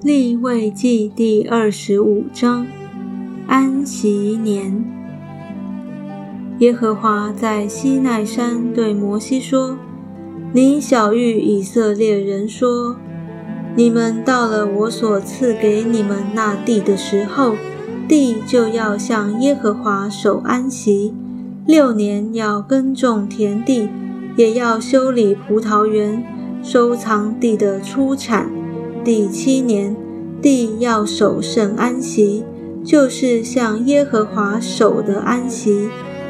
立位记第二十五章安息年。耶和华在西奈山对摩西说：“你小谕以色列人说：你们到了我所赐给你们那地的时候，地就要向耶和华守安息。六年要耕种田地，也要修理葡萄园，收藏地的出产。”第七年，地要守圣安息，就是向耶和华守的安息，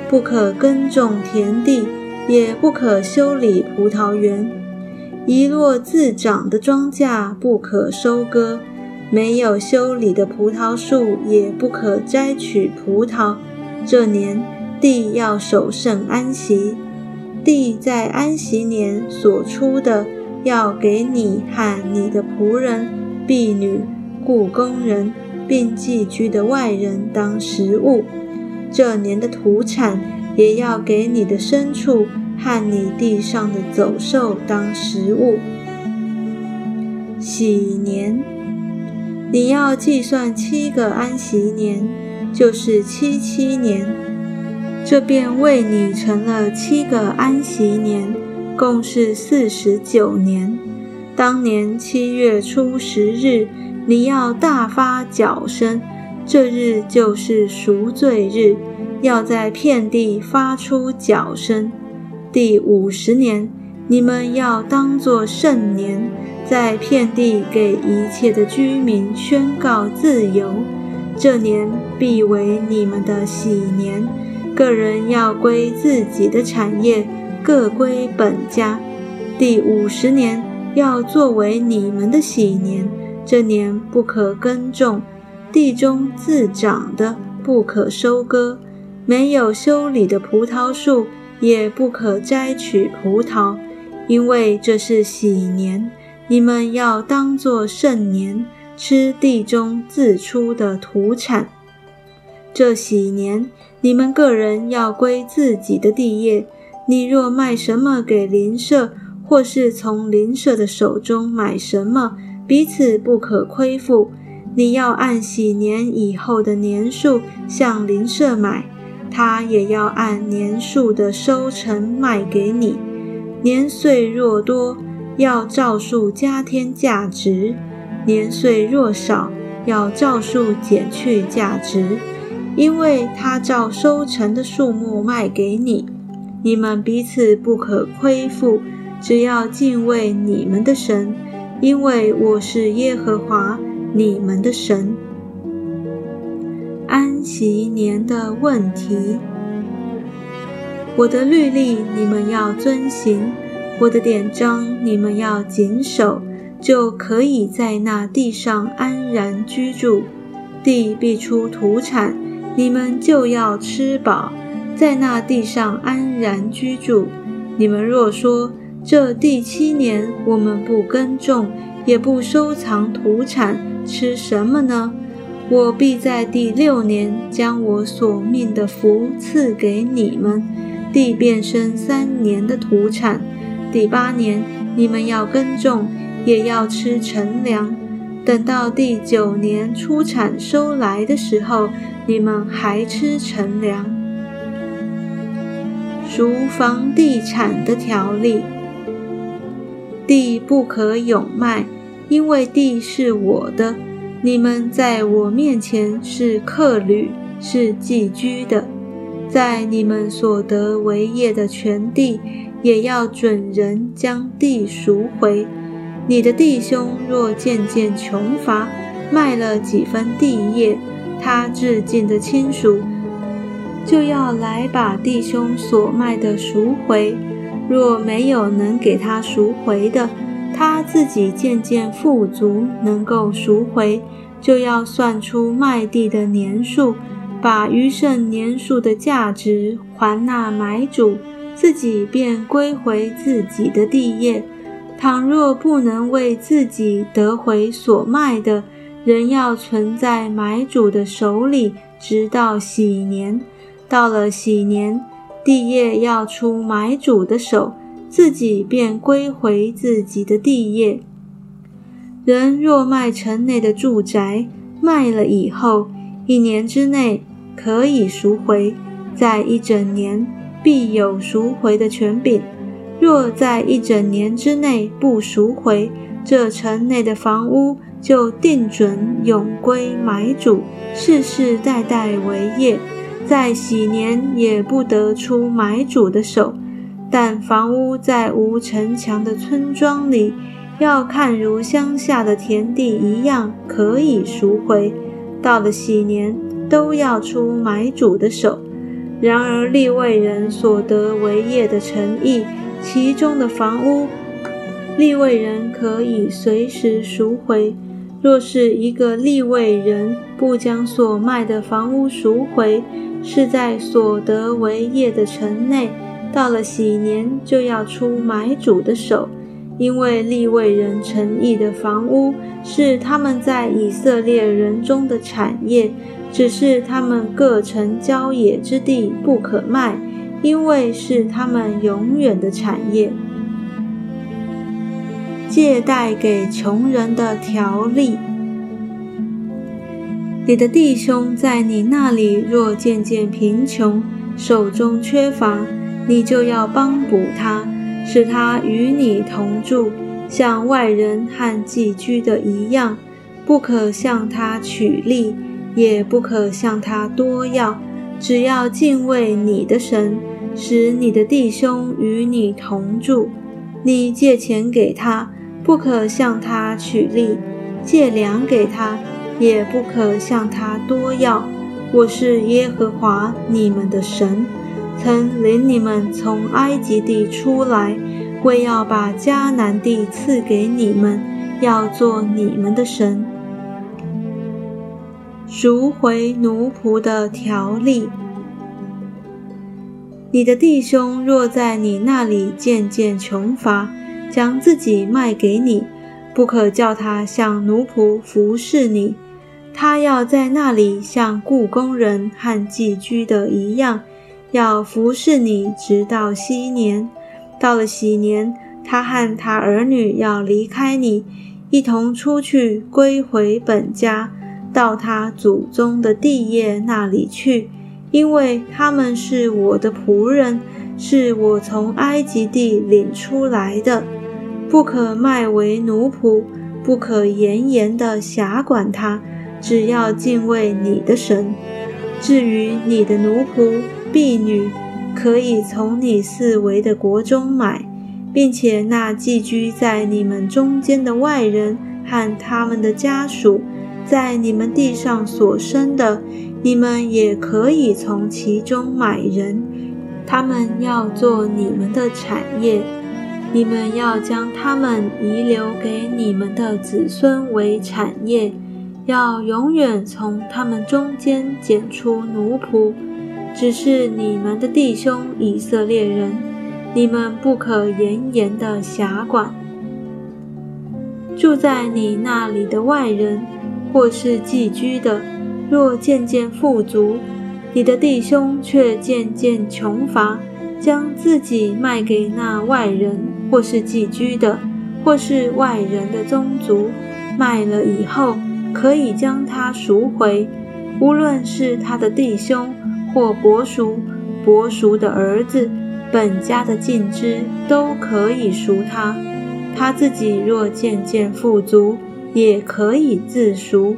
不可耕种田地，也不可修理葡萄园。一落自长的庄稼不可收割，没有修理的葡萄树也不可摘取葡萄。这年地要守圣安息，地在安息年所出的。要给你和你的仆人、婢女、雇工人，并寄居的外人当食物。这年的土产也要给你的牲畜和你地上的走兽当食物。喜年，你要计算七个安息年，就是七七年，这便为你成了七个安息年。共是四十九年。当年七月初十日，你要大发脚声，这日就是赎罪日，要在遍地发出脚声。第五十年，你们要当作圣年，在遍地给一切的居民宣告自由。这年必为你们的喜年，个人要归自己的产业。各归本家。第五十年要作为你们的喜年，这年不可耕种，地中自长的不可收割，没有修理的葡萄树也不可摘取葡萄，因为这是喜年。你们要当作圣年，吃地中自出的土产。这喜年，你们个人要归自己的地业。你若卖什么给邻舍，或是从邻舍的手中买什么，彼此不可亏负。你要按喜年以后的年数向邻舍买，他也要按年数的收成卖给你。年岁若多，要照数加添价值；年岁若少，要照数减去价值，因为他照收成的数目卖给你。你们彼此不可亏负，只要敬畏你们的神，因为我是耶和华你们的神。安息年的问题，我的律例你们要遵行，我的典章你们要谨守，就可以在那地上安然居住。地必出土产，你们就要吃饱。在那地上安然居住。你们若说这第七年我们不耕种，也不收藏土产，吃什么呢？我必在第六年将我所命的福赐给你们，地变生三年的土产。第八年你们要耕种，也要吃陈粮。等到第九年出产收来的时候，你们还吃陈粮。如房地产的条例：地不可永卖，因为地是我的。你们在我面前是客旅，是寄居的。在你们所得为业的全地，也要准人将地赎回。你的弟兄若渐渐穷乏，卖了几分地业，他至近的亲属。就要来把弟兄所卖的赎回，若没有能给他赎回的，他自己渐渐富足，能够赎回，就要算出卖地的年数，把余剩年数的价值还那买主，自己便归回自己的地业。倘若不能为自己得回所卖的，仍要存在买主的手里，直到喜年。到了喜年，地业要出买主的手，自己便归回自己的地业。人若卖城内的住宅，卖了以后，一年之内可以赎回，在一整年必有赎回的权柄。若在一整年之内不赎回，这城内的房屋就定准永归买主，世世代代为业，在喜年也不得出买主的手。但房屋在无城墙的村庄里，要看如乡下的田地一样，可以赎回。到了喜年，都要出买主的手。然而立位人所得为业的诚意，其中的房屋，立位人可以随时赎回。若是一个立位人不将所卖的房屋赎回，是在所得为业的城内，到了喜年就要出买主的手，因为立位人诚意的房屋是他们在以色列人中的产业，只是他们各城郊野之地不可卖。因为是他们永远的产业。借贷给穷人的条例。你的弟兄在你那里若渐渐贫穷，手中缺乏，你就要帮补他，使他与你同住，像外人和寄居的一样，不可向他取利，也不可向他多要。只要敬畏你的神，使你的弟兄与你同住。你借钱给他，不可向他取利；借粮给他，也不可向他多要。我是耶和华你们的神，曾领你们从埃及地出来，为要把迦南地赐给你们，要做你们的神。赎回奴仆的条例。你的弟兄若在你那里渐渐穷乏，将自己卖给你，不可叫他向奴仆服侍你。他要在那里像雇工人和寄居的一样，要服侍你直到昔年。到了喜年，他和他儿女要离开你，一同出去归回本家。到他祖宗的地业那里去，因为他们是我的仆人，是我从埃及地领出来的，不可卖为奴仆，不可严严的辖管他，只要敬畏你的神。至于你的奴仆、婢女，可以从你四围的国中买，并且那寄居在你们中间的外人和他们的家属。在你们地上所生的，你们也可以从其中买人，他们要做你们的产业，你们要将他们遗留给你们的子孙为产业，要永远从他们中间拣出奴仆，只是你们的弟兄以色列人，你们不可严严的辖管，住在你那里的外人。或是寄居的，若渐渐富足，你的弟兄却渐渐穷乏，将自己卖给那外人，或是寄居的，或是外人的宗族，卖了以后，可以将他赎回。无论是他的弟兄，或伯叔、伯叔的儿子，本家的近支，都可以赎他。他自己若渐渐富足，也可以自赎，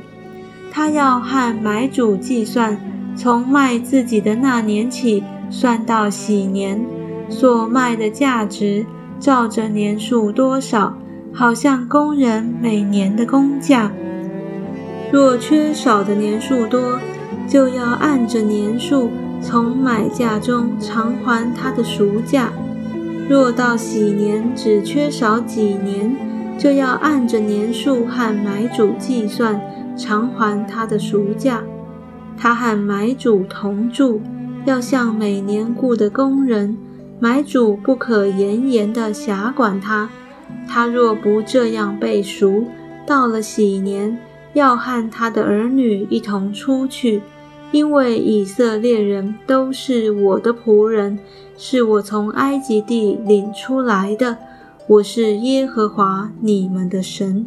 他要和买主计算，从卖自己的那年起算到喜年所卖的价值，照着年数多少，好像工人每年的工价。若缺少的年数多，就要按着年数从买价中偿还他的赎价。若到喜年只缺少几年，就要按着年数和买主计算偿还他的赎价。他和买主同住，要像每年雇的工人。买主不可严严的辖管他。他若不这样被赎，到了喜年，要和他的儿女一同出去，因为以色列人都是我的仆人，是我从埃及地领出来的。我是耶和华你们的神。